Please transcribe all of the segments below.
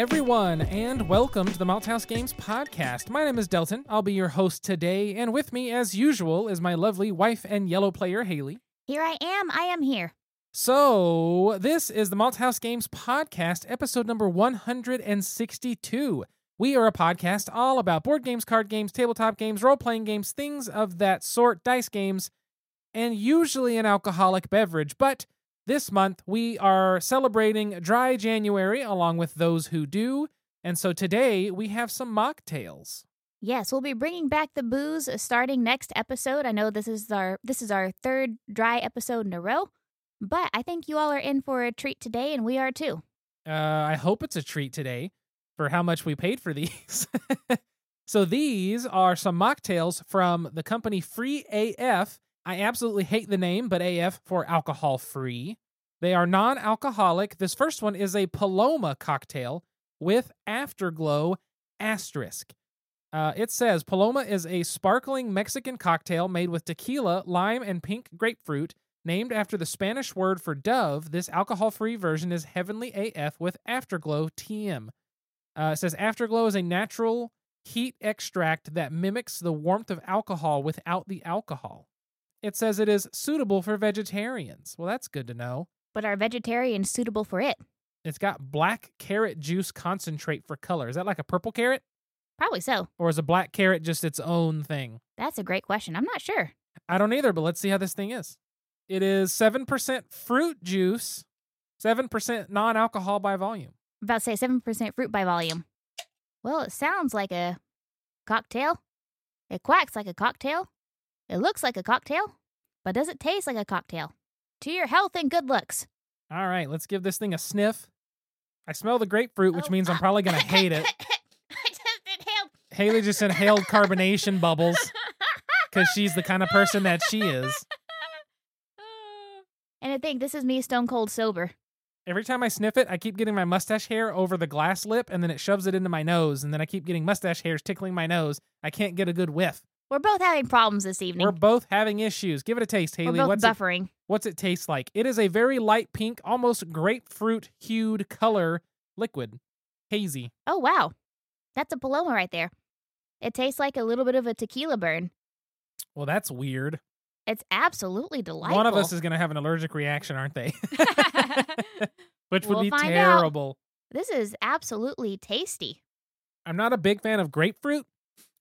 Everyone, and welcome to the Malthaus Games podcast. My name is Delton. I'll be your host today, and with me, as usual, is my lovely wife and yellow player, Haley. Here I am. I am here. So, this is the Malthaus Games podcast, episode number 162. We are a podcast all about board games, card games, tabletop games, role playing games, things of that sort, dice games, and usually an alcoholic beverage. But this month, we are celebrating dry January along with those who do. And so today, we have some mocktails. Yes, we'll be bringing back the booze starting next episode. I know this is our this is our third dry episode in a row, but I think you all are in for a treat today, and we are too. Uh, I hope it's a treat today for how much we paid for these. so these are some mocktails from the company Free AF. I absolutely hate the name, but AF for alcohol free. They are non alcoholic. This first one is a Paloma cocktail with Afterglow asterisk. Uh, it says Paloma is a sparkling Mexican cocktail made with tequila, lime, and pink grapefruit. Named after the Spanish word for dove, this alcohol free version is Heavenly AF with Afterglow TM. Uh, it says Afterglow is a natural heat extract that mimics the warmth of alcohol without the alcohol. It says it is suitable for vegetarians. Well, that's good to know. But are vegetarians suitable for it? It's got black carrot juice concentrate for color. Is that like a purple carrot? Probably so. Or is a black carrot just its own thing? That's a great question. I'm not sure. I don't either, but let's see how this thing is. It is 7% fruit juice, 7% non alcohol by volume. I'm about to say seven percent fruit by volume. Well, it sounds like a cocktail. It quacks like a cocktail. It looks like a cocktail, but does it taste like a cocktail? To your health and good looks. All right, let's give this thing a sniff. I smell the grapefruit, which Oh, means I'm uh, probably going to hate it. I just inhaled. Haley just inhaled carbonation bubbles because she's the kind of person that she is. And I think this is me stone cold sober. Every time I sniff it, I keep getting my mustache hair over the glass lip and then it shoves it into my nose. And then I keep getting mustache hairs tickling my nose. I can't get a good whiff. We're both having problems this evening. We're both having issues. Give it a taste, Haley. We're both What's it, buffering. what's it taste like? It is a very light pink, almost grapefruit hued color liquid. Hazy. Oh wow, that's a paloma right there. It tastes like a little bit of a tequila burn. Well, that's weird. It's absolutely delightful. One of us is going to have an allergic reaction, aren't they? Which would We'll be find out. terrible. this is absolutely tasty. I'm not a big fan of grapefruit.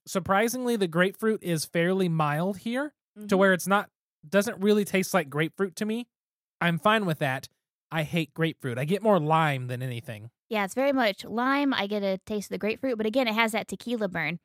Surprisingly, the grapefruit is fairly mild here to Mm-hmm. where it's not doesn't really taste like grapefruit to me. I'm fine with that. I hate grapefruit. I get more lime than anything. Yeah, it's very much lime. I get a taste of the grapefruit, but again, it has that tequila burn.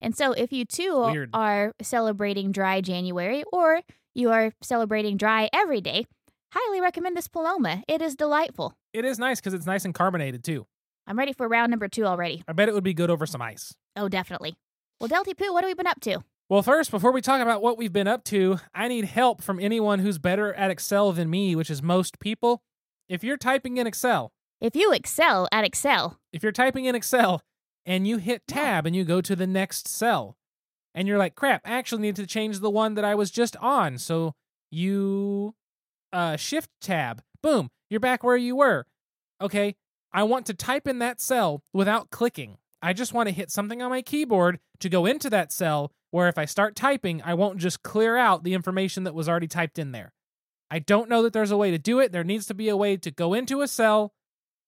And so, if you too Weird. are celebrating dry January or you are celebrating dry every day, highly recommend this Paloma. It is delightful. It is nice because it's nice and carbonated too. I'm ready for round number two already. I bet it would be good over some ice. Oh, definitely. Well, Delty Poo, what have we been up to? Well, first, before we talk about what we've been up to, I need help from anyone who's better at Excel than me, which is most people. If you're typing in Excel, If you excel at Excel, if you're typing in Excel and you hit tab and you go to the next cell and you're like, crap, I actually need to change the one that I was just on. So you uh, shift tab, boom, you're back where you were. Okay, I want to type in that cell without clicking. I just want to hit something on my keyboard to go into that cell where if I start typing, I won't just clear out the information that was already typed in there. I don't know that there's a way to do it. There needs to be a way to go into a cell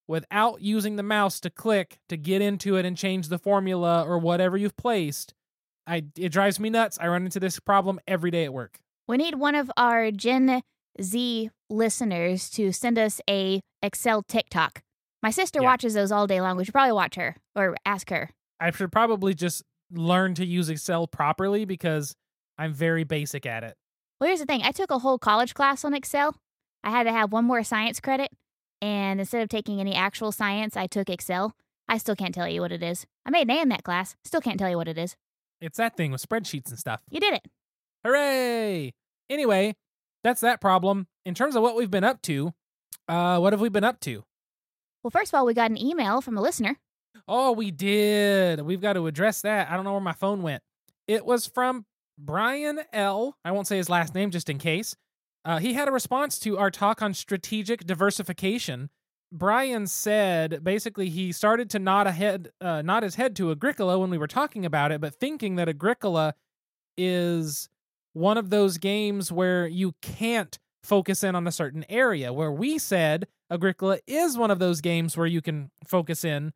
without using the mouse to click to get into it and change the formula or whatever you've placed. I it drives me nuts. I run into this problem every day at work. we need one of our Gen Z listeners to send us a Excel TikTok. My sister Yeah. watches those all day long. We should probably watch her or ask her. I should probably just learn to use Excel properly because I'm very basic at it. Well, here's the thing I took a whole college class on Excel. I had to have one more science credit. And instead of taking any actual science, I took Excel. I still can't tell you what it is. I made an A in that class. Still can't tell you what it is. It's that thing with spreadsheets and stuff. You did it. Hooray! Anyway, that's that problem. In terms of what we've been up to, uh, what have we been up to? Well, first of all, we got an email from a listener. Oh, we did. We've got to address that. I don't know where my phone went. It was from Brian L. I won't say his last name just in case. Uh, he had a response to our talk on strategic diversification. Brian said basically he started to nod ahead, uh, nod his head to Agricola when we were talking about it, but thinking that Agricola is one of those games where you can't focus in on a certain area. Where we said Agricola is one of those games where you can focus in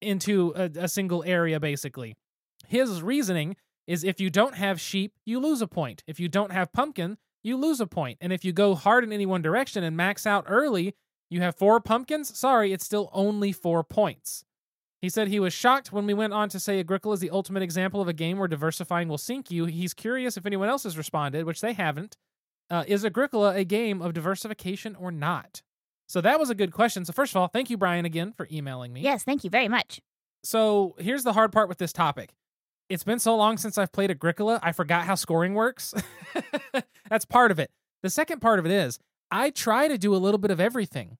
into a, a single area, basically. His reasoning is if you don't have sheep, you lose a point. If you don't have pumpkin, you lose a point. And if you go hard in any one direction and max out early, you have four pumpkins. Sorry, it's still only four points. He said he was shocked when we went on to say Agricola is the ultimate example of a game where diversifying will sink you. He's curious if anyone else has responded, which they haven't. Uh, is Agricola a game of diversification or not? So that was a good question. So, first of all, thank you, Brian, again for emailing me. Yes, thank you very much. So, here's the hard part with this topic it's been so long since I've played Agricola, I forgot how scoring works. That's part of it. The second part of it is I try to do a little bit of everything,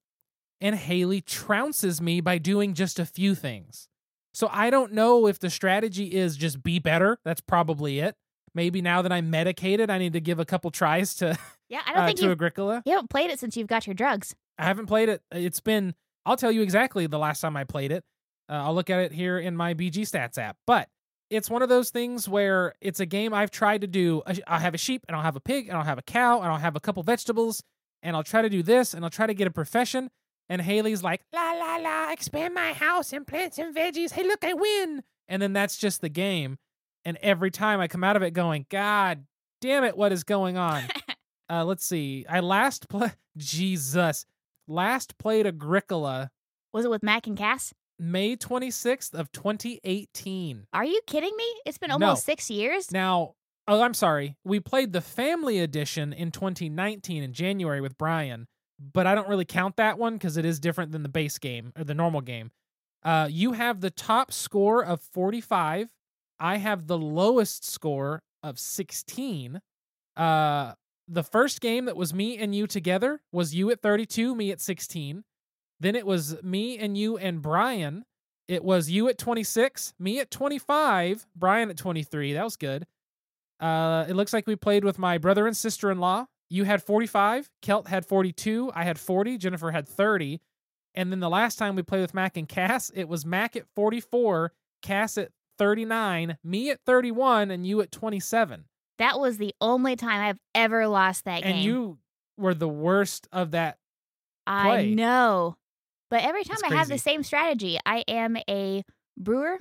and Haley trounces me by doing just a few things. So I don't know if the strategy is just be better. That's probably it. Maybe now that I'm medicated, I need to give a couple tries to Yeah, I don't uh, think to Agricola. you haven't played it since you've got your drugs. I haven't played it. It's been, I'll tell you exactly the last time I played it. Uh, I'll look at it here in my BG Stats app. But it's one of those things where it's a game I've tried to do. I have a sheep and I'll have a pig and I'll have a cow and I'll have a couple vegetables and I'll try to do this and I'll try to get a profession. And Haley's like, la la la, expand my house and plant some veggies. Hey, look, I win. And then that's just the game. And every time I come out of it going, God damn it, what is going on? uh, let's see. I last played, Jesus. Last played Agricola Was it with Mac and Cass? May 26th of 2018. Are you kidding me? It's been No. almost six years. Now, oh, I'm sorry. We played the family edition in 2019 in January with Brian, but I don't really count that one because it is different than the base game or the normal game. Uh, you have the top score of 45. I have the lowest score of 16. Uh, the first game that was me and you together was you at 32, me at 16. Then it was me and you and Brian. It was you at 26, me at 25, Brian at 23. That was good. Uh, it looks like we played with my brother and sister in law. You had 45, Kelt had 42, I had 40, Jennifer had 30. And then the last time we played with Mac and Cass, it was Mac at 44, Cass at 39, me at 31, and you at 27. That was the only time I've ever lost that game. And you were the worst of that. I know. But every time I have the same strategy. I am a brewer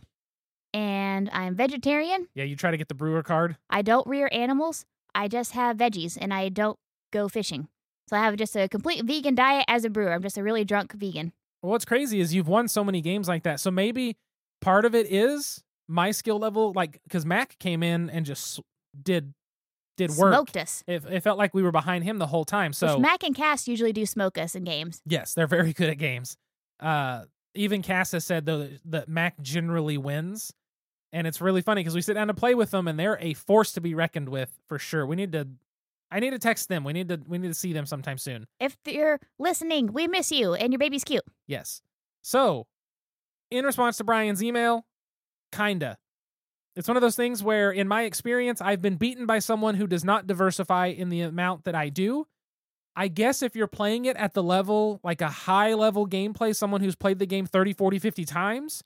and I'm vegetarian. Yeah, you try to get the brewer card. I don't rear animals. I just have veggies and I don't go fishing. So I have just a complete vegan diet as a brewer. I'm just a really drunk vegan. Well, what's crazy is you've won so many games like that. So maybe part of it is my skill level, like because Mac came in and just did did work. Smoked us. It, it felt like we were behind him the whole time. So Which Mac and Cass usually do smoke us in games. yes, they're very good at games. Uh, even Cass has said though that Mac generally wins, and it's really funny because we sit down to play with them, and they're a force to be reckoned with for sure. We need to, I need to text them. We need to, we need to see them sometime soon. If you're listening, we miss you and your baby's cute. Yes. So, in response to Brian's email, kinda. It's one of those things where, in my experience, I've been beaten by someone who does not diversify in the amount that I do. I guess if you're playing it at the level, like a high level gameplay, someone who's played the game 30, 40, 50 times,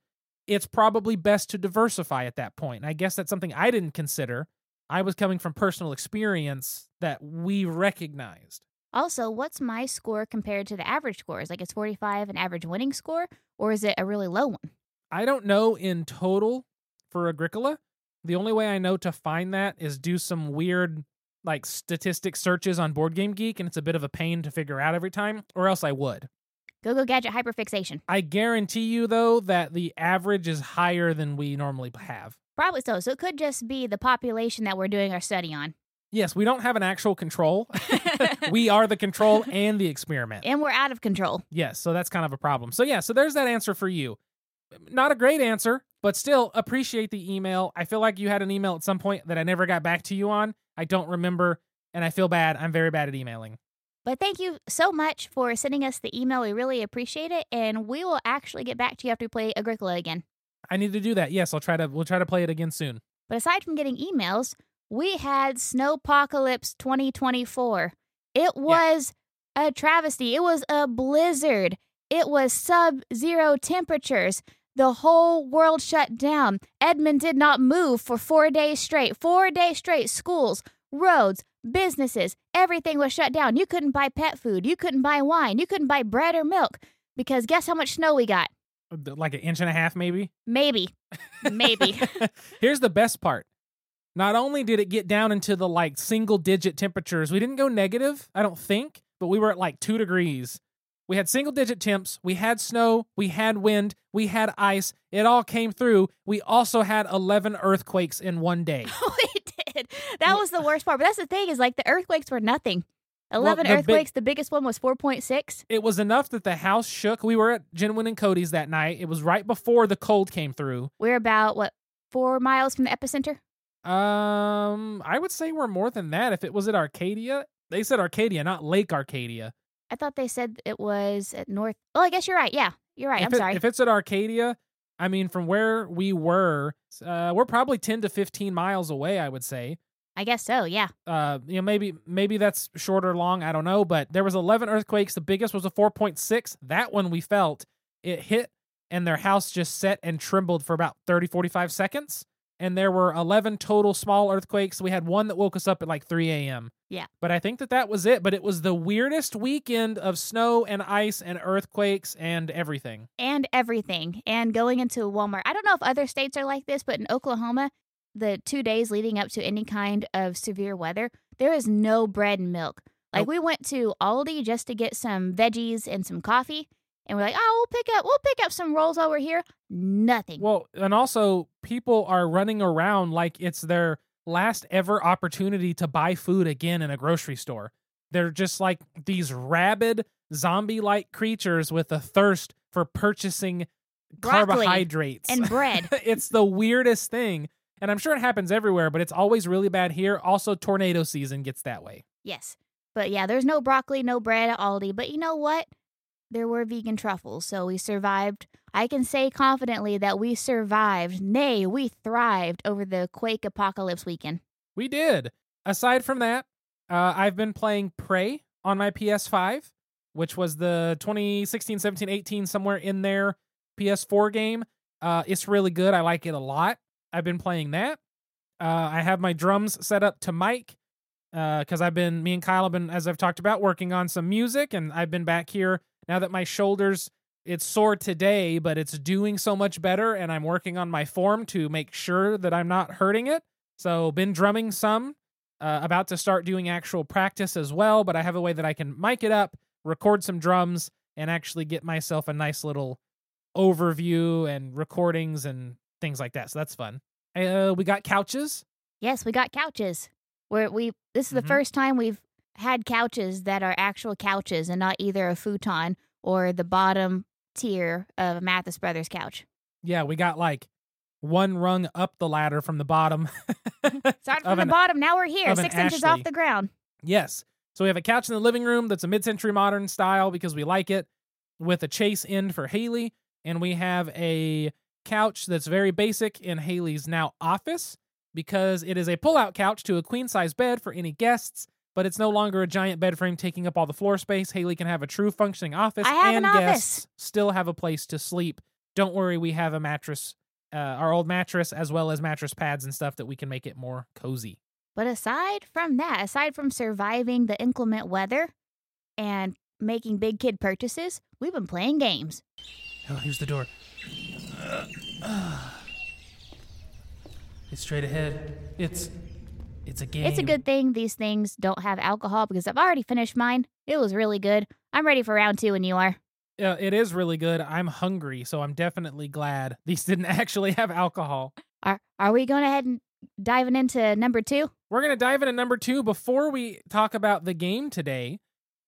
it's probably best to diversify at that point. And I guess that's something I didn't consider. I was coming from personal experience that we recognized. Also, what's my score compared to the average scores? Like, is 45 an average winning score or is it a really low one? I don't know in total for Agricola. The only way I know to find that is do some weird like statistic searches on Board Game Geek, and it's a bit of a pain to figure out every time, or else I would. Go go gadget hyperfixation. I guarantee you though that the average is higher than we normally have. Probably so. So it could just be the population that we're doing our study on. Yes, we don't have an actual control. we are the control and the experiment. and we're out of control. Yes, so that's kind of a problem. So yeah, so there's that answer for you. Not a great answer, but still appreciate the email. I feel like you had an email at some point that I never got back to you on. I don't remember, and I feel bad. I'm very bad at emailing. But thank you so much for sending us the email. We really appreciate it. And we will actually get back to you after we play Agricola again. I need to do that. Yes, I'll try to. We'll try to play it again soon. But aside from getting emails, we had Snowpocalypse 2024. It was a travesty. It was a blizzard. it was sub zero temperatures. The whole world shut down. Edmond did not move for four days straight. Four days straight. Schools, roads, businesses, everything was shut down. You couldn't buy pet food. You couldn't buy wine. You couldn't buy bread or milk because guess how much snow we got? Uh, like an inch and a half, maybe. Maybe. Maybe. Here's the best part. Not only did it get down into the like single digit temperatures, we didn't go negative, I don't think, but we were at like two degrees. We had single digit temps, we had snow, we had wind, we had ice. It all came through. We also had 11 earthquakes in one day. we did. That was the worst part. But that's the thing is like the earthquakes were nothing. 11 the big- earthquakes. the biggest one was 4.6. It was enough that the house shook. We were at Genuine and Cody's that night. It was right before the cold came through. We're about, what, four miles from the epicenter? Um, I would say we're more than that. If it was at Arcadia, they said Arcadia, not Lake Arcadia. I thought they said it was at North. Oh, I guess you're right. Yeah, you're right. if I'm it- sorry. If it's at Arcadia, I mean, from where we were, uh, we're probably ten to fifteen miles away. I would say. I guess so. Yeah. Uh, you know, maybe maybe that's short or long. I don't know. But there was eleven earthquakes. The biggest was a four point six. That one we felt it hit, and their house just set and trembled for about 30, 45 seconds. And there were eleven total small earthquakes. We had one that woke us up at like three a.m. Yeah. But I think that that was it. But it was the weirdest weekend of snow and ice and earthquakes and everything. And everything. And going into Walmart. I don't know if other states are like this, but in Oklahoma, the two days leading up to any kind of severe weather, there is no bread and milk. Like Nope. we went to Aldi just to get some veggies and some coffee, and we're like, oh, we'll pick up, we'll pick up some rolls over here. Nothing. Well, and also people are running around like it's their last ever opportunity to buy food again in a grocery store. They're just like these rabid zombie like creatures with a thirst for purchasing Broccoli carbohydrates and bread. it's the weirdest thing. And I'm sure it happens everywhere, but it's always really bad here. Also, tornado season gets that way. Yes. But yeah, there's no broccoli, no bread at Aldi. But you know what? There were vegan truffles, so we survived. I can say confidently that we survived. Nay, we thrived over the Quake Apocalypse weekend. We did. Aside from that, uh, I've been playing Prey on my PS5, which was the 2016, 17, 18, somewhere in there PS4 game. Uh, it's really good. I like it a lot. I've been playing that. Uh, I have my drums set up to mic because I've been, me and Kyle have been, as I've talked about, working on some music, and I've been back here now that my shoulders. It's sore today, but it's doing so much better, and I'm working on my form to make sure that I'm not hurting it. So, been drumming some. Uh, about to start doing actual practice as well, but I have a way that I can mic it up, record some drums, and actually get myself a nice little overview and recordings and things like that. So that's fun. Uh, we got couches. Yes, we got couches. Where we this is the Mhm. first time we've had couches that are actual couches and not either a futon or the bottom tier of a Mathis Brothers couch. Yeah, we got like one rung up the ladder from the bottom. Started from the an- bottom, now we're here, six inches Ashley. off the ground. Yes. So we have a couch in the living room that's a mid-century modern style because we like it, with a chase end for Haley, and we have a couch that's very basic in Haley's now office because it is a pull-out couch to a queen-size bed for any guests, but it's no longer a giant bed frame taking up all the floor space. Haley can have a true functioning office, I have and an office. guests still have a place to sleep. Don't worry, we have a mattress, uh, our old mattress, as well as mattress pads and stuff that we can make it more cozy. But aside from that, aside from surviving the inclement weather and making big kid purchases, we've been playing games. Oh, here's the door. It's straight ahead. It's it's a game. It's a good thing these things don't have alcohol because I've already finished mine. It was really good. I'm ready for round two and you are. Uh, it is really good. I'm hungry, so I'm definitely glad these didn't actually have alcohol. Are are we going ahead and diving into number two? We're gonna dive into number two before we talk about the game today.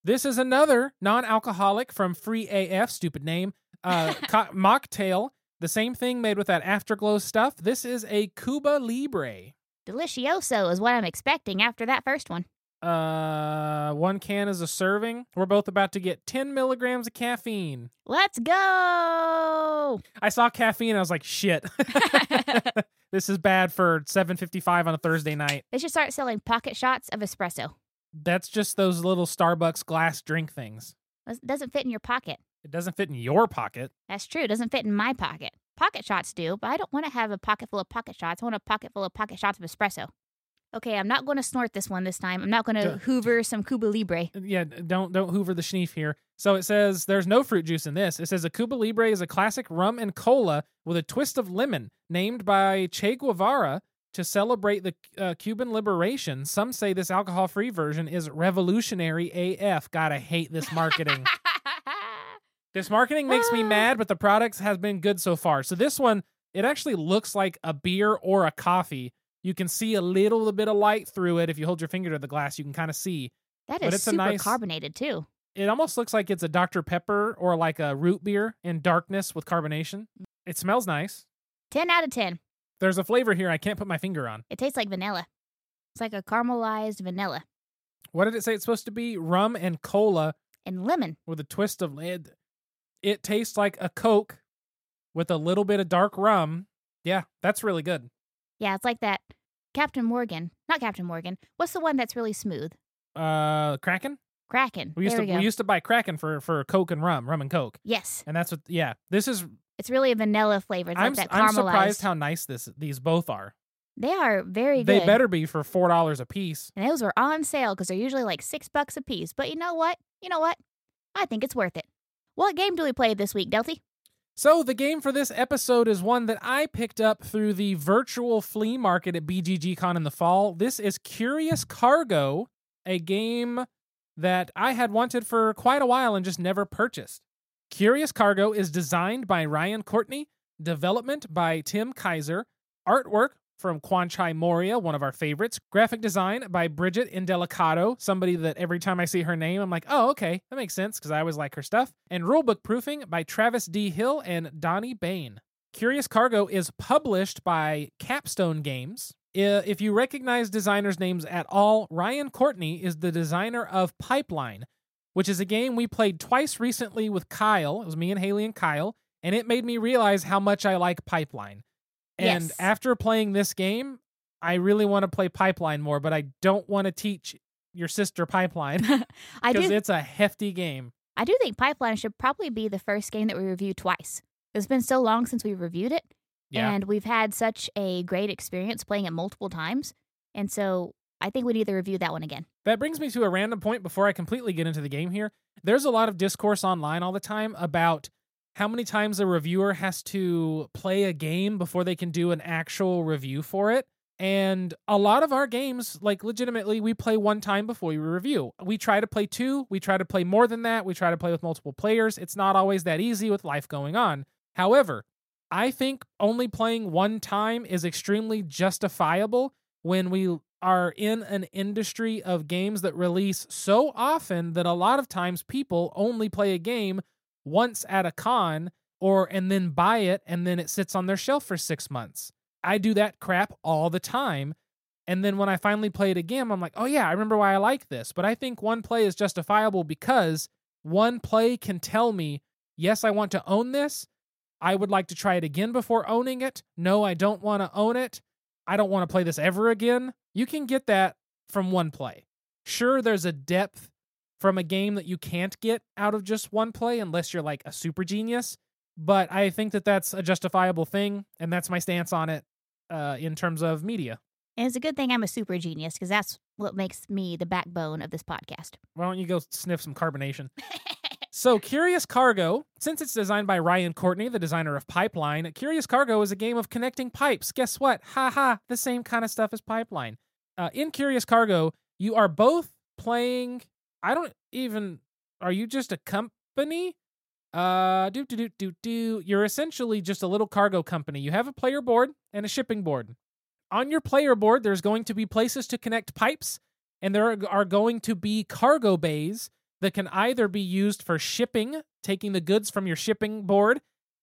This is another non-alcoholic from Free AF, stupid name, uh, co- mocktail. The same thing made with that afterglow stuff. This is a Cuba Libre. Delicioso is what I'm expecting after that first one. Uh, one can is a serving. We're both about to get 10 milligrams of caffeine. Let's go. I saw caffeine. I was like, shit. this is bad for 7:55 on a Thursday night. They should start selling pocket shots of espresso. That's just those little Starbucks glass drink things. It doesn't fit in your pocket. It doesn't fit in your pocket. That's true. It doesn't fit in my pocket. Pocket shots do, but I don't want to have a pocket full of pocket shots. I want a pocket full of pocket shots of espresso. Okay, I'm not going to snort this one this time. I'm not going to hoover some Cuba Libre. Yeah, don't don't hoover the schneef here. So it says there's no fruit juice in this. It says a Cuba Libre is a classic rum and cola with a twist of lemon, named by Che Guevara to celebrate the uh, Cuban liberation. Some say this alcohol-free version is revolutionary AF. Gotta hate this marketing. this marketing makes me Ah. mad, but the products has been good so far. So this one, it actually looks like a beer or a coffee. You can see a little bit of light through it. If you hold your finger to the glass, you can kind of see. that But is it's a super nice- carbonated too. It almost looks like it's a Dr. Pepper or like a root beer in darkness with carbonation. It smells nice. 10 out of 10. There's a flavor here I can't put my finger on. It tastes like vanilla. It's like a caramelized vanilla What did it say it's supposed to be? Rum and cola and lemon. with a twist of it. It tastes like a Coke with a little bit of dark rum. Yeah, that's really good. Yeah, it's like that Captain Morgan. Not Captain Morgan. What's the one that's really smooth? Uh, Kraken. Kraken. We used there to we we used to buy Kraken for for Coke and rum, rum and Coke, yes, and that's what. Yeah, this is. it's really a vanilla flavor. It's I'm like that I'm surprised how nice this these both are. they are very good. They better be for four dollars a piece. And those were on sale because they're usually like six bucks a piece. But you know what? You know what? I think it's worth it. What game do we play this week, Delty? So, the game for this episode is one that I picked up through the virtual flea market at BGGCon in the fall. This is Curious Cargo, a game that I had wanted for quite a while and just never purchased. Curious Cargo is designed by Ryan Courtney, development by Tim Kaiser, artwork from Quan Kwanchai Moriya, one of our favorites, graphic design by Bridget Indelicato, somebody that every time I see her name, I'm like, oh, okay, that makes sense because I always like her stuff, and rulebook proofing by Travis D. Hill and Donnie Bain. Curious Cargo is published by Capstone Games. If you recognize designers' names at all, Ryan Courtney is the designer of Pipeline, which is a game we played twice recently with Kyle. It was me and Haley and Kyle, and it made me realize how much I like Pipeline. And Yes. after playing this game, I really want to play Pipeline more, but I don't want to teach your sister Pipeline I because it's a hefty game. I do think Pipeline should probably be the first game that we review twice. It's been so long since we reviewed it, Yeah. and we've had such a great experience playing it multiple times. And so I think we need to review that one again. That brings me to a random point before I completely get into the game here. There's a lot of discourse online all the time about how many times a reviewer has to play a game before they can do an actual review for it. And a lot of our games, like legitimately, we play one time before we review. We try to play two, we try to play more than that, we try to play with multiple players. It's not always that easy with life going on. However, I think only playing one time is extremely justifiable when we are in an industry of games that release so often that a lot of times people only play a game once at a con or and then buy it and then it sits on their shelf for 6 months. I do that crap all the time. And then when I finally play it again, I'm like, "Oh yeah, I remember why I like this." But I think one play is justifiable because one play can tell me, "Yes, I want to own this. I would like to try it again before owning it. No, I don't want to own it. I don't want to play this ever again. You can get that from one play. Sure, there's a depth from a game that you can't get out of just one play unless you're like a super genius. But I think that that's a justifiable thing, and that's my stance on it uh, in terms of media. And it's a good thing I'm a super genius because that's what makes me the backbone of this podcast. Why don't you go sniff some carbonation? So, Curious Cargo, since it's designed by Ryan Courtney, the designer of Pipeline, Curious Cargo is a game of connecting pipes. Guess what? Ha ha, the same kind of stuff as Pipeline. Uh, in Curious Cargo, you are both playing. I don't even. Are you just a company? Uh, do do do do do. You're essentially just a little cargo company. You have a player board and a shipping board. On your player board, there's going to be places to connect pipes, and there are- going to be cargo bays that can either be used for shipping, taking the goods from your shipping board,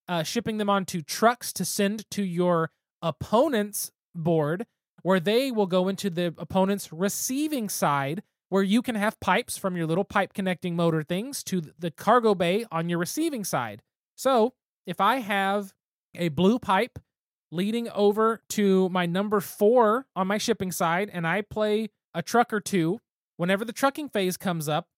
uh, shipping them onto trucks to send to your opponent's board, where they will go into the opponent's receiving side, where you can have pipes from your little pipe connecting motor things to the cargo bay on your receiving side. So if I have a blue pipe leading over to my number four on my shipping side, and I play a truck or two, whenever the trucking phase comes up,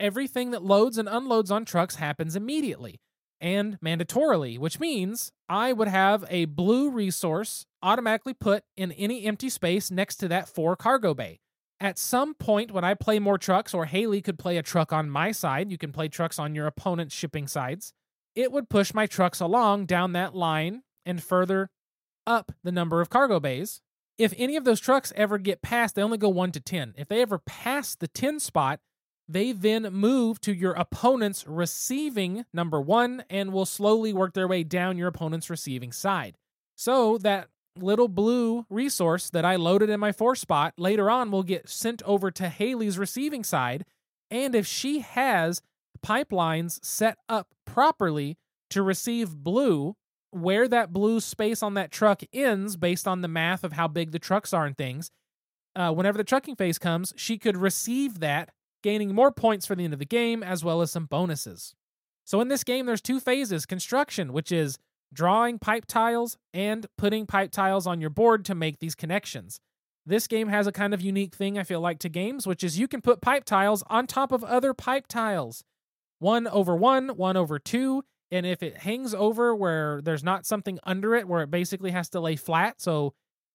everything that loads and unloads on trucks happens immediately and mandatorily, which means I would have a blue resource automatically put in any empty space next to that four cargo bay. At some point, when I play more trucks, or Haley could play a truck on my side, you can play trucks on your opponent's shipping sides, it would push my trucks along down that line and further up the number of cargo bays. If any of those trucks ever get past, they only go 1 to 10. If they ever pass the 10 spot, they then move to your opponent's receiving number one and will slowly work their way down your opponent's receiving side. So that little blue resource that I loaded in my four spot later on will get sent over to Haley's receiving side. And if she has pipelines set up properly to receive blue, where that blue space on that truck ends based on the math of how big the trucks are and things, uh, whenever the trucking phase comes, she could receive that, gaining more points for the end of the game as well as some bonuses. So in this game, there's two phases construction, which is drawing pipe tiles and putting pipe tiles on your board to make these connections. This game has a kind of unique thing, I feel like, to games, which is you can put pipe tiles on top of other pipe tiles. One over one, one over two, and if it hangs over where there's not something under it, where it basically has to lay flat, so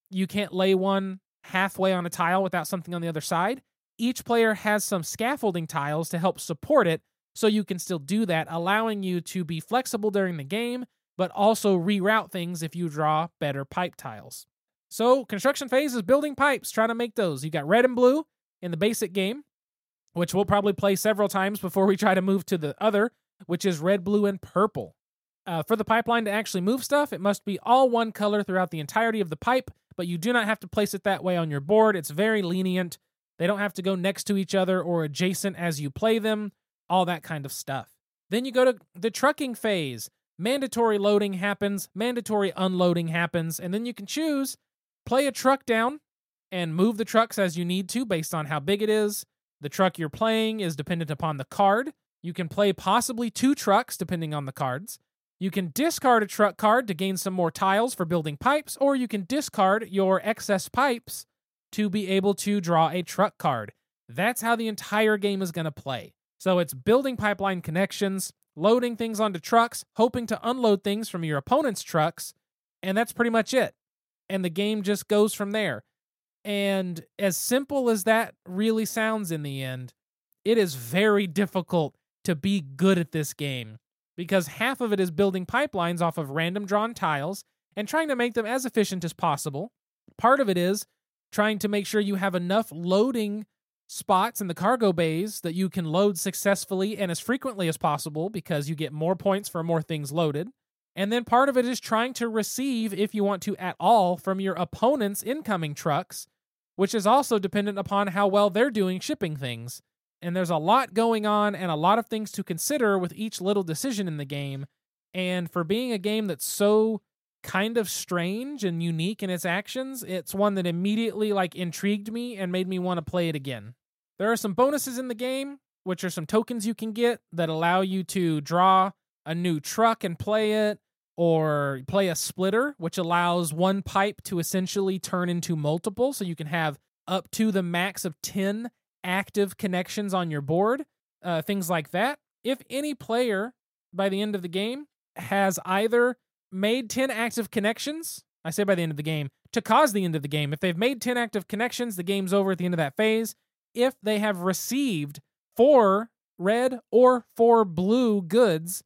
you can't lay one halfway on a tile without something on the other side, each player has some scaffolding tiles to help support it so you can still do that, allowing you to be flexible during the game but also reroute things if you draw better pipe tiles. So, construction phase is building pipes, trying to make those. You got red and blue in the basic game, which we'll probably play several times before we try to move to the other, which is red, blue, and purple. Uh, for the pipeline to actually move stuff, it must be all one color throughout the entirety of the pipe, but you do not have to place it that way on your board. It's very lenient. They don't have to go next to each other or adjacent as you play them, all that kind of stuff. Then you go to the trucking phase mandatory loading happens, mandatory unloading happens, and then you can choose play a truck down and move the trucks as you need to based on how big it is. The truck you're playing is dependent upon the card. You can play possibly two trucks depending on the cards. You can discard a truck card to gain some more tiles for building pipes, or you can discard your excess pipes to be able to draw a truck card. That's how the entire game is going to play. So it's building pipeline connections, loading things onto trucks, hoping to unload things from your opponent's trucks, and that's pretty much it. And the game just goes from there. And as simple as that really sounds in the end, it is very difficult to be good at this game because half of it is building pipelines off of random drawn tiles and trying to make them as efficient as possible. Part of it is trying to make sure you have enough loading spots in the cargo bays that you can load successfully and as frequently as possible because you get more points for more things loaded. And then part of it is trying to receive, if you want to at all, from your opponent's incoming trucks, which is also dependent upon how well they're doing shipping things. And there's a lot going on and a lot of things to consider with each little decision in the game. And for being a game that's so kind of strange and unique in its actions, it's one that immediately like intrigued me and made me want to play it again. There are some bonuses in the game, which are some tokens you can get that allow you to draw a new truck and play it, or play a splitter, which allows one pipe to essentially turn into multiple. So you can have up to the max of 10 active connections on your board, uh, things like that. If any player by the end of the game has either made 10 active connections, I say by the end of the game, to cause the end of the game. If they've made 10 active connections, the game's over at the end of that phase. If they have received four red or four blue goods,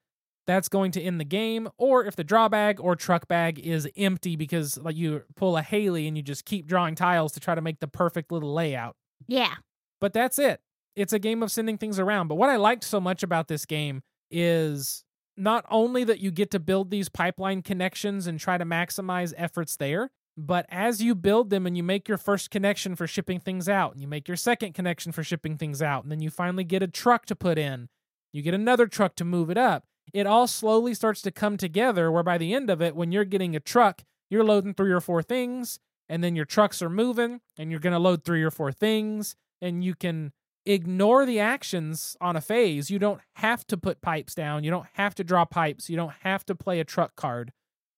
that's going to end the game. Or if the draw bag or truck bag is empty because like you pull a Haley and you just keep drawing tiles to try to make the perfect little layout. Yeah. But that's it. It's a game of sending things around. But what I liked so much about this game is not only that you get to build these pipeline connections and try to maximize efforts there, but as you build them and you make your first connection for shipping things out, and you make your second connection for shipping things out, and then you finally get a truck to put in, you get another truck to move it up. It all slowly starts to come together where by the end of it, when you're getting a truck, you're loading three or four things, and then your trucks are moving, and you're going to load three or four things, and you can ignore the actions on a phase. You don't have to put pipes down. You don't have to draw pipes. You don't have to play a truck card.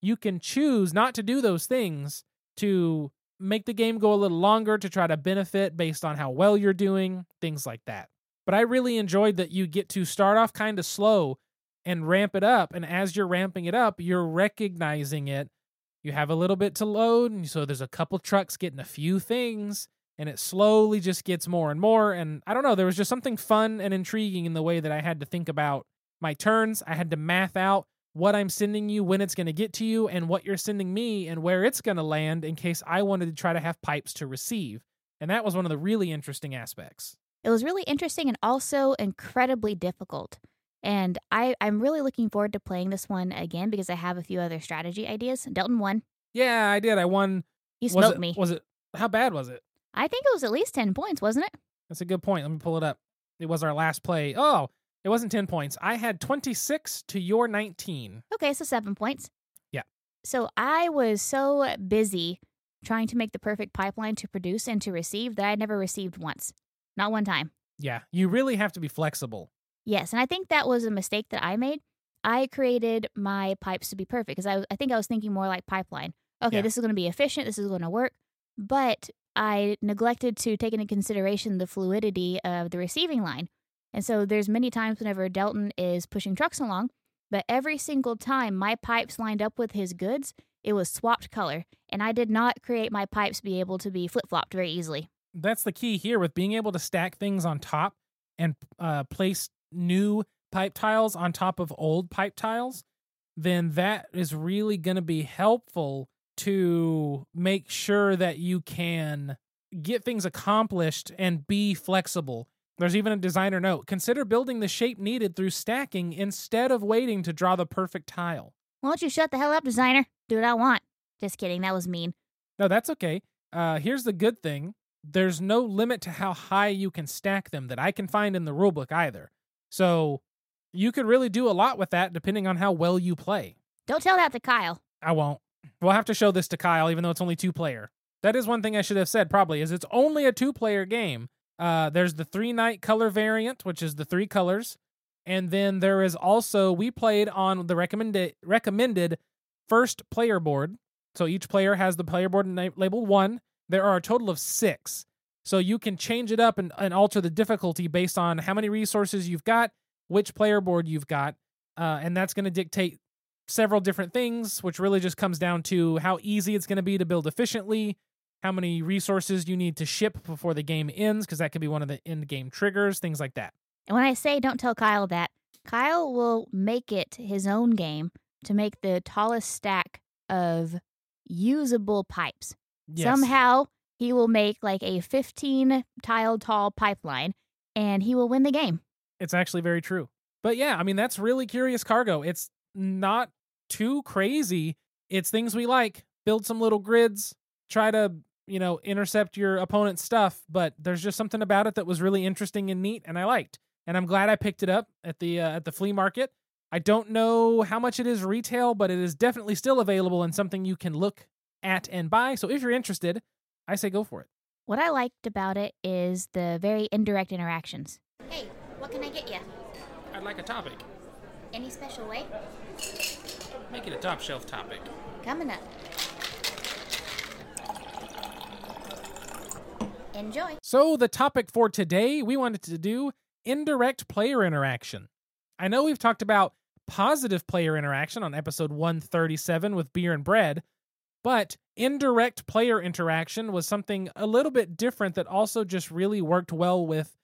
You can choose not to do those things to make the game go a little longer to try to benefit based on how well you're doing, things like that. But I really enjoyed that you get to start off kind of slow and ramp it up. And as you're ramping it up, you're recognizing it. You have a little bit to load. And so there's a couple trucks getting a few things. And it slowly just gets more and more. And I don't know, there was just something fun and intriguing in the way that I had to think about my turns. I had to math out what I'm sending you, when it's going to get to you, and what you're sending me, and where it's going to land in case I wanted to try to have pipes to receive. And that was one of the really interesting aspects. It was really interesting and also incredibly difficult. And I, I'm really looking forward to playing this one again because I have a few other strategy ideas. Delton won. Yeah, I did. I won. You Was smoked it, me. Was it? How bad was it? I think it was at least 10 points, wasn't it? That's a good point. Let me pull it up. It was our last play. Oh, it wasn't 10 points. I had 26 to your 19. Okay, so seven points. Yeah. So I was so busy trying to make the perfect pipeline to produce and to receive that I never received once. Not one time. Yeah, you really have to be flexible. Yes, and I think that was a mistake that I made. I created my pipes to be perfect because I, I think I was thinking more like pipeline. Okay, Yeah. this is going to be efficient. This is going to work. But I neglected to take into consideration the fluidity of the receiving line. And so there's many times whenever Delton is pushing trucks along, but every single time my pipes lined up with his goods, it was swapped color. And I did not create my pipes be able to be flip flopped very easily. That's the key here with being able to stack things on top and uh, place new pipe tiles on top of old pipe tiles. Then that is really going to be helpful to make sure that you can get things accomplished and be flexible. There's even a designer note. Consider building the shape needed through stacking instead of waiting to draw the perfect tile. Why don't you shut the hell up, designer? Do what I want. Just kidding. That was mean. No, that's okay. Uh, here's the good thing there's no limit to how high you can stack them that I can find in the rulebook either. So you could really do a lot with that depending on how well you play. Don't tell that to Kyle. I won't. We'll have to show this to Kyle, even though it's only two player. That is one thing I should have said probably is it's only a two player game. Uh, there's the three night color variant, which is the three colors, and then there is also we played on the recommended recommended first player board. So each player has the player board na- labeled one. There are a total of six. So you can change it up and, and alter the difficulty based on how many resources you've got, which player board you've got, uh, and that's going to dictate several different things, which really just comes down to how easy it's going to be to build efficiently, how many resources you need to ship before the game ends, because that could be one of the end game triggers, things like that. And when I say don't tell Kyle that, Kyle will make it his own game to make the tallest stack of usable pipes. Yes. Somehow he will make like a 15 tile tall pipeline and he will win the game. It's actually very true. But yeah, I mean, that's really curious cargo. It's not too crazy. It's things we like. Build some little grids, try to, you know, intercept your opponent's stuff, but there's just something about it that was really interesting and neat and I liked. And I'm glad I picked it up at the uh, at the flea market. I don't know how much it is retail, but it is definitely still available and something you can look at and buy. So if you're interested, I say go for it. What I liked about it is the very indirect interactions. Hey, what can I get you? I'd like a topic. Any special way? Make it a top shelf topic. Coming up. Enjoy. So, the topic for today, we wanted to do indirect player interaction. I know we've talked about positive player interaction on episode 137 with beer and bread, but indirect player interaction was something a little bit different that also just really worked well with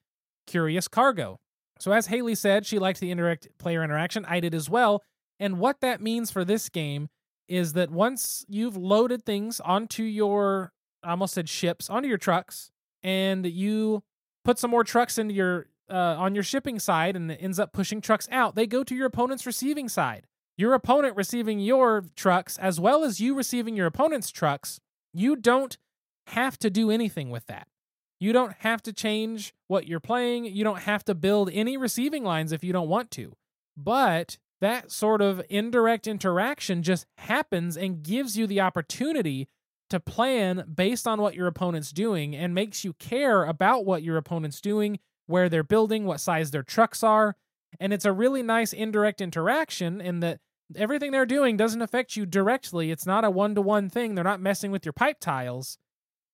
Curious Cargo. So, as Haley said, she liked the indirect player interaction. I did as well. And what that means for this game is that once you've loaded things onto your, I almost said ships, onto your trucks, and you put some more trucks into your uh, on your shipping side and it ends up pushing trucks out they go to your opponent's receiving side. Your opponent receiving your trucks as well as you receiving your opponent's trucks you don't have to do anything with that. You don't have to change what you're playing. You don't have to build any receiving lines if you don't want to. But that sort of indirect interaction just happens and gives you the opportunity to plan based on what your opponent's doing and makes you care about what your opponent's doing, where they're building, what size their trucks are. And it's a really nice indirect interaction in that everything they're doing doesn't affect you directly. It's not a one to one thing. They're not messing with your pipe tiles,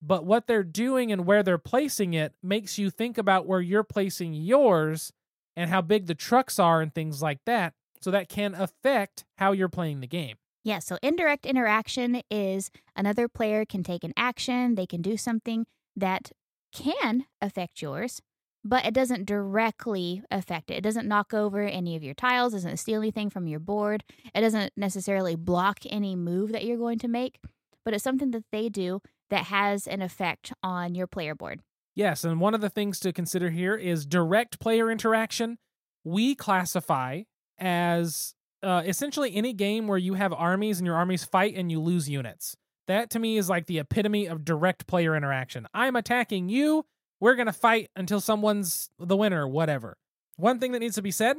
but what they're doing and where they're placing it makes you think about where you're placing yours and how big the trucks are and things like that. So that can affect how you're playing the game. Yeah, so indirect interaction is another player can take an action, they can do something that can affect yours, but it doesn't directly affect it. It doesn't knock over any of your tiles, doesn't steal anything from your board. It doesn't necessarily block any move that you're going to make, but it's something that they do that has an effect on your player board. Yes, and one of the things to consider here is direct player interaction. We classify as uh, essentially any game where you have armies and your armies fight and you lose units. That to me is like the epitome of direct player interaction. I'm attacking you. We're going to fight until someone's the winner, whatever. One thing that needs to be said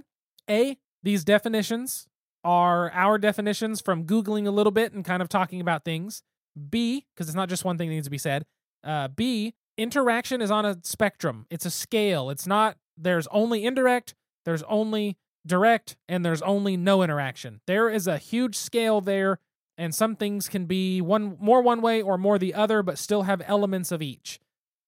A, these definitions are our definitions from Googling a little bit and kind of talking about things. B, because it's not just one thing that needs to be said. Uh, B, interaction is on a spectrum, it's a scale. It's not, there's only indirect, there's only direct, and there's only no interaction. There is a huge scale there, and some things can be one more one way or more the other, but still have elements of each.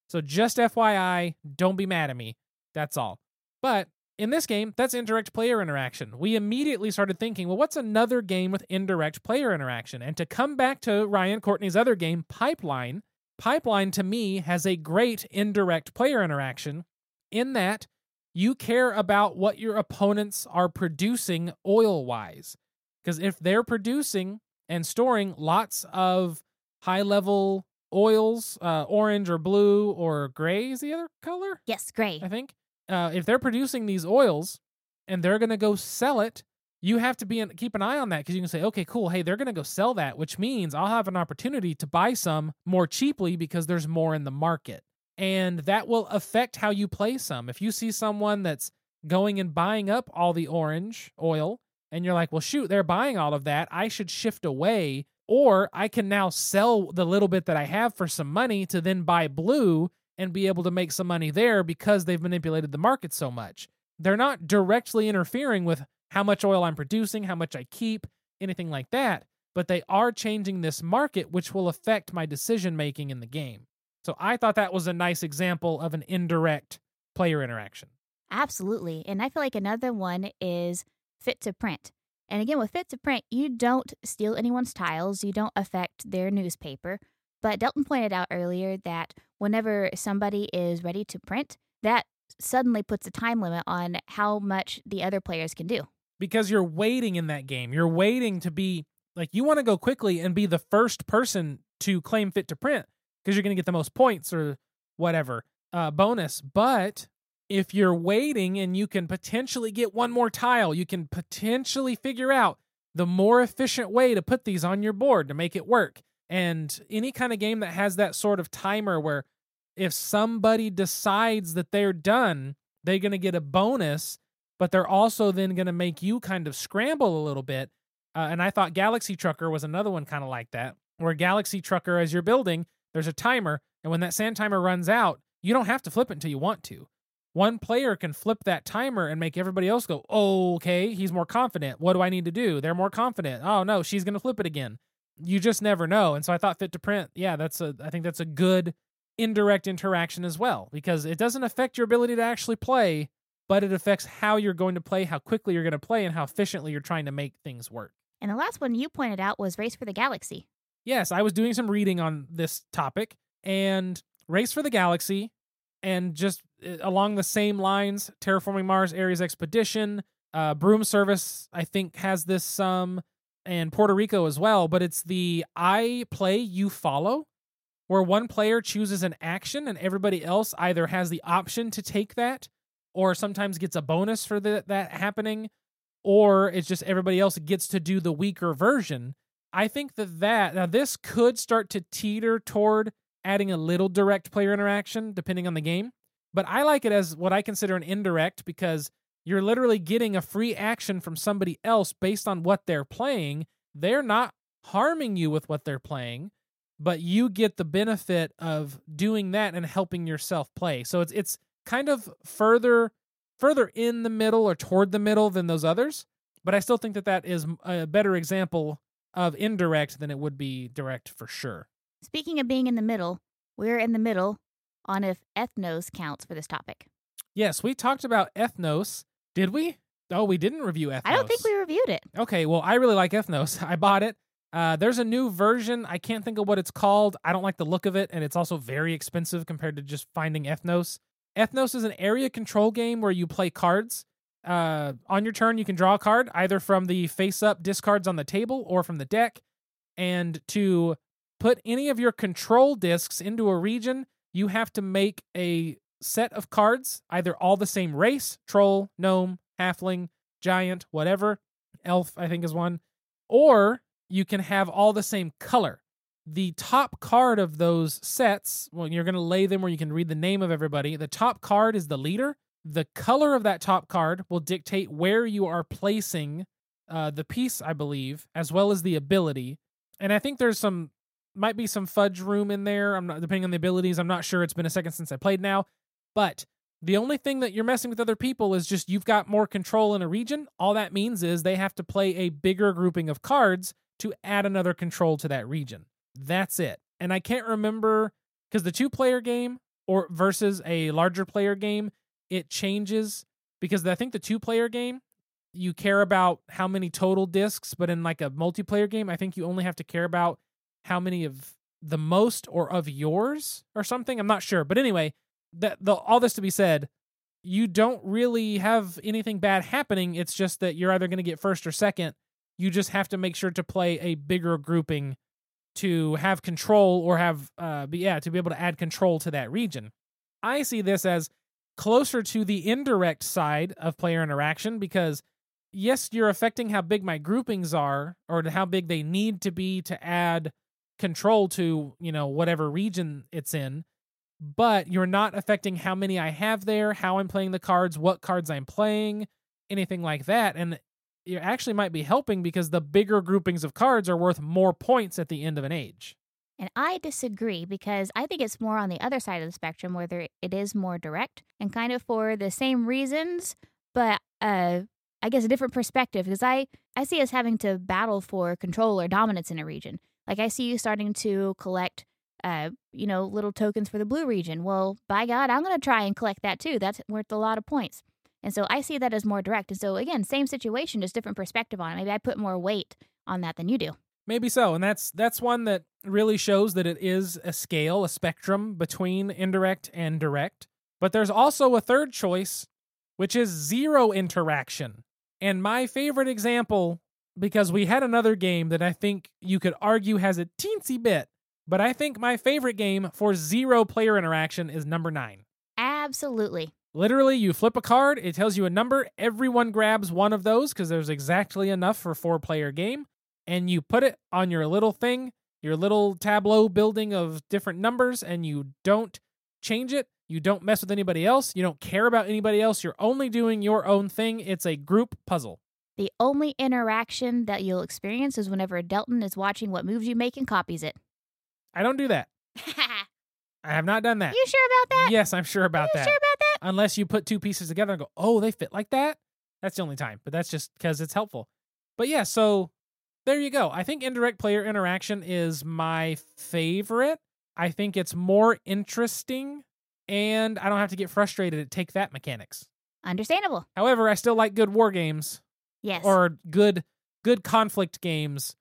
So just FYI, don't be mad at me. That's all. But in this game, that's indirect player interaction. We immediately started thinking, well, what's another game with indirect player interaction? And to come back to Ryan Courtney's other game, Pipeline, Pipeline to me has a great indirect player interaction in that you care about what your opponents are producing oil wise. Because if they're producing and storing lots of high level oils, uh, orange or blue or gray is the other color, Yes, gray. I think. Uh, if they're producing these oils and they're going to go sell it, you have to be in, keep an eye on that because you can say, okay, cool. Hey, they're going to go sell that, which means I'll have an opportunity to buy some more cheaply because there's more in the market. And that will affect how you play some. If you see someone that's going and buying up all the orange oil and you're like, well, shoot, they're buying all of that. I should shift away. Or I can now sell the little bit that I have for some money to then buy blue and be able to make some money there because they've manipulated the market so much. They're not directly interfering with how much oil I'm producing, how much I keep, anything like that, but they are changing this market, which will affect my decision making in the game. So I thought that was a nice example of an indirect player interaction. Absolutely. And I feel like another one is fit to print. And again, with fit to print, you don't steal anyone's tiles, you don't affect their newspaper. But Delton pointed out earlier that whenever somebody is ready to print, that suddenly puts a time limit on how much the other players can do. Because you're waiting in that game. You're waiting to be like, you want to go quickly and be the first person to claim fit to print because you're going to get the most points or whatever uh, bonus. But if you're waiting and you can potentially get one more tile, you can potentially figure out the more efficient way to put these on your board to make it work. And any kind of game that has that sort of timer where if somebody decides that they're done, they're going to get a bonus, but they're also then going to make you kind of scramble a little bit. Uh, and I thought Galaxy Trucker was another one kind of like that, where Galaxy Trucker, as you're building, there's a timer. And when that sand timer runs out, you don't have to flip it until you want to. One player can flip that timer and make everybody else go, oh, okay, he's more confident. What do I need to do? They're more confident. Oh, no, she's going to flip it again. You just never know. And so I thought fit to print, yeah, that's a, I think that's a good indirect interaction as well because it doesn't affect your ability to actually play, but it affects how you're going to play, how quickly you're going to play, and how efficiently you're trying to make things work. And the last one you pointed out was Race for the Galaxy. Yes, I was doing some reading on this topic and Race for the Galaxy and just uh, along the same lines, Terraforming Mars Ares Expedition, uh, Broom Service, I think, has this some, and Puerto Rico as well, but it's the I play, you follow, where one player chooses an action and everybody else either has the option to take that or sometimes gets a bonus for the, that happening, or it's just everybody else gets to do the weaker version. I think that that now this could start to teeter toward adding a little direct player interaction depending on the game, but I like it as what I consider an indirect because you're literally getting a free action from somebody else based on what they're playing. They're not harming you with what they're playing, but you get the benefit of doing that and helping yourself play. So it's it's kind of further further in the middle or toward the middle than those others, but I still think that that is a better example of indirect than it would be direct for sure. Speaking of being in the middle, we're in the middle on if ethnos counts for this topic. Yes, we talked about Ethnos. Did we? Oh, we didn't review Ethnos. I don't think we reviewed it. Okay, well, I really like Ethnos. I bought it. Uh, there's a new version. I can't think of what it's called. I don't like the look of it, and it's also very expensive compared to just finding Ethnos. Ethnos is an area control game where you play cards. Uh, on your turn, you can draw a card either from the face up discards on the table or from the deck. And to put any of your control discs into a region, you have to make a set of cards, either all the same race troll, gnome, halfling, giant, whatever. Elf, I think, is one. Or you can have all the same color. The top card of those sets, well, you're going to lay them where you can read the name of everybody. The top card is the leader. The color of that top card will dictate where you are placing uh, the piece, I believe, as well as the ability. And I think there's some, might be some fudge room in there. I'm not, depending on the abilities. I'm not sure. It's been a second since I played now. But the only thing that you're messing with other people is just you've got more control in a region. All that means is they have to play a bigger grouping of cards to add another control to that region. That's it. And I can't remember because the two player game or versus a larger player game, it changes because I think the two player game, you care about how many total discs, but in like a multiplayer game, I think you only have to care about how many of the most or of yours or something. I'm not sure. But anyway, that the all this to be said, you don't really have anything bad happening. It's just that you're either going to get first or second. You just have to make sure to play a bigger grouping to have control or have uh yeah to be able to add control to that region. I see this as closer to the indirect side of player interaction because yes, you're affecting how big my groupings are or how big they need to be to add control to, you know, whatever region it's in, but you're not affecting how many I have there, how I'm playing the cards, what cards I'm playing, anything like that. And it actually might be helping because the bigger groupings of cards are worth more points at the end of an age. And I disagree because I think it's more on the other side of the spectrum where there, it is more direct and kind of for the same reasons, but uh, I guess a different perspective because I, I see us having to battle for control or dominance in a region. Like I see you starting to collect, uh, you know, little tokens for the blue region. Well, by God, I'm going to try and collect that too. That's worth a lot of points. And so I see that as more direct. And so again, same situation, just different perspective on it. Maybe I put more weight on that than you do. Maybe so, and that's that's one that really shows that it is a scale, a spectrum between indirect and direct. But there's also a third choice, which is zero interaction. And my favorite example, because we had another game that I think you could argue has a teensy bit, but I think my favorite game for zero player interaction is number nine. Absolutely. Literally, you flip a card, it tells you a number. Everyone grabs one of those because there's exactly enough for four player game and you put it on your little thing, your little tableau building of different numbers, and you don't change it. You don't mess with anybody else. You don't care about anybody else. You're only doing your own thing. It's a group puzzle. The only interaction that you'll experience is whenever a Delton is watching what moves you make and copies it. I don't do that. I have not done that. You sure about that? Yes, I'm sure about you that. sure about that? Unless you put two pieces together and go, oh, they fit like that. That's the only time, but that's just because it's helpful. But yeah, so there you go. I think indirect player interaction is my favorite. I think it's more interesting, and I don't have to get frustrated at take that mechanics. Understandable. However, I still like good war games Yes. or good good conflict games.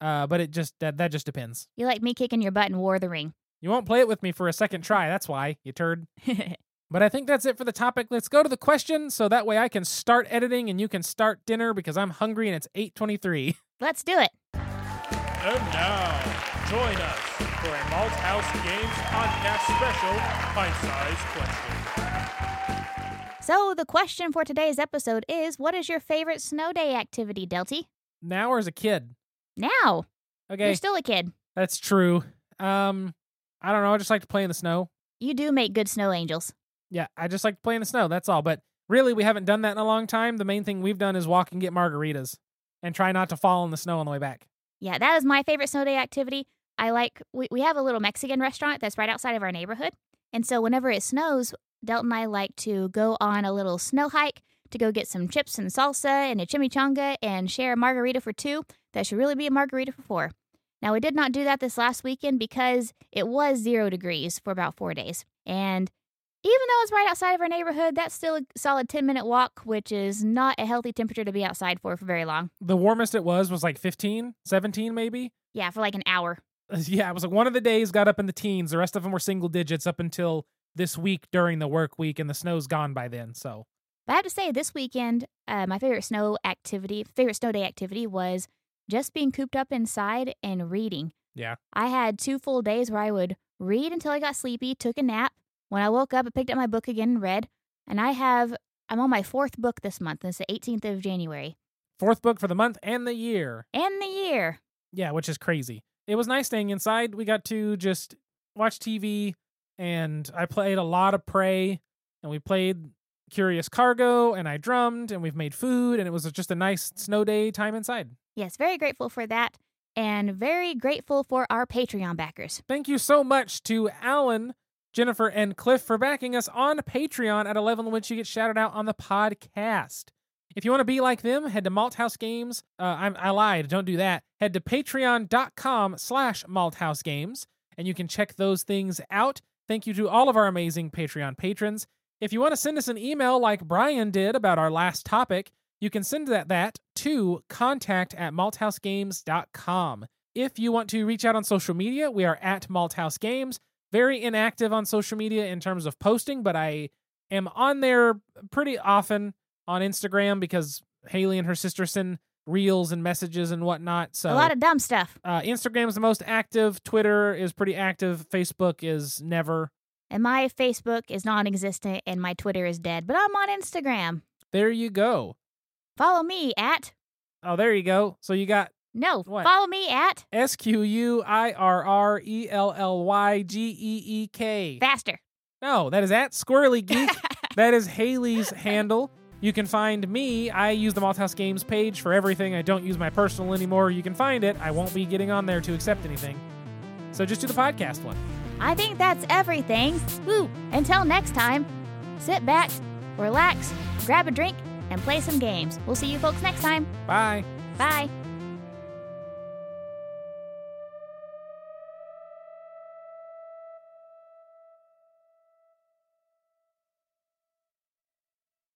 Uh, but it just that that just depends. you like me kicking your butt in War the Ring. You won't play it with me for a second try. That's why you turd. But I think that's it for the topic. Let's go to the question, so that way I can start editing and you can start dinner because I'm hungry and it's eight twenty three. Let's do it. And now, join us for a Malthaus Games podcast special bite-sized question. So, the question for today's episode is What is your favorite snow day activity, Delty? Now or as a kid? Now. Okay, You're still a kid. that's true. Um, I don't know. I just like to play in the snow. You do make good snow angels. Yeah, I just like to play in the snow. That's all. But really, we haven't done that in a long time. The main thing we've done is walk and get margaritas and try not to fall in the snow on the way back. Yeah, that is my favorite snow day activity. I like, we, we have a little Mexican restaurant that's right outside of our neighborhood. And so, whenever it snows, Delton and I like to go on a little snow hike to go get some chips and salsa and a chimichanga and share a margarita for two. That should really be a margarita for four. Now, we did not do that this last weekend because it was zero degrees for about four days. And even though it's right outside of our neighborhood, that's still a solid 10 minute walk, which is not a healthy temperature to be outside for for very long. The warmest it was was like 15, 17 maybe. Yeah, for like an hour. Yeah, it was like one of the days got up in the teens. The rest of them were single digits up until this week during the work week, and the snow's gone by then. So But I have to say, this weekend, uh, my favorite snow activity, favorite snow day activity was just being cooped up inside and reading. Yeah. I had two full days where I would read until I got sleepy, took a nap. When I woke up, I picked up my book again and read. And I have, I'm on my fourth book this month. and It's the 18th of January. fourth book for the month and the year. And the year. Yeah, which is crazy. It was nice staying inside. We got to just watch TV, and I played a lot of Prey, and we played Curious Cargo, and I drummed, and we've made food, and it was just a nice snow day time inside. Yes, very grateful for that. And very grateful for our Patreon backers. Thank you so much to Alan, Jennifer, and Cliff for backing us on Patreon at a level in which you get shouted out on the podcast. If you want to be like them, head to Malthaus Games. Uh, I lied. Don't do that. Head to patreon.com slash Malthaus Games, and you can check those things out. Thank you to all of our amazing Patreon patrons. If you want to send us an email like Brian did about our last topic, you can send that, that to contact at malthausgames.com. If you want to reach out on social media, we are at Malthaus Games. Very inactive on social media in terms of posting, but I am on there pretty often on Instagram because Haley and her sister send reels and messages and whatnot. So A lot of dumb stuff. uh, Instagram is the most active. Twitter is pretty active. Facebook is never. And my Facebook is non existent and my Twitter is dead, but I'm on Instagram. There you go. Follow me at, Oh, there you go. So you got no, What? follow me at S Q U I R R E L L Y G E E K. Faster. No, that is at Squirrely Geek. that is Haley's handle. You can find me. I use the Malthaus Games page for everything. I don't use my personal anymore. You can find it. I won't be getting on there to accept anything. So just do the podcast one. I think that's everything. Woo! Until next time, sit back, relax, grab a drink, and play some games. We'll see you folks next time. Bye. Bye.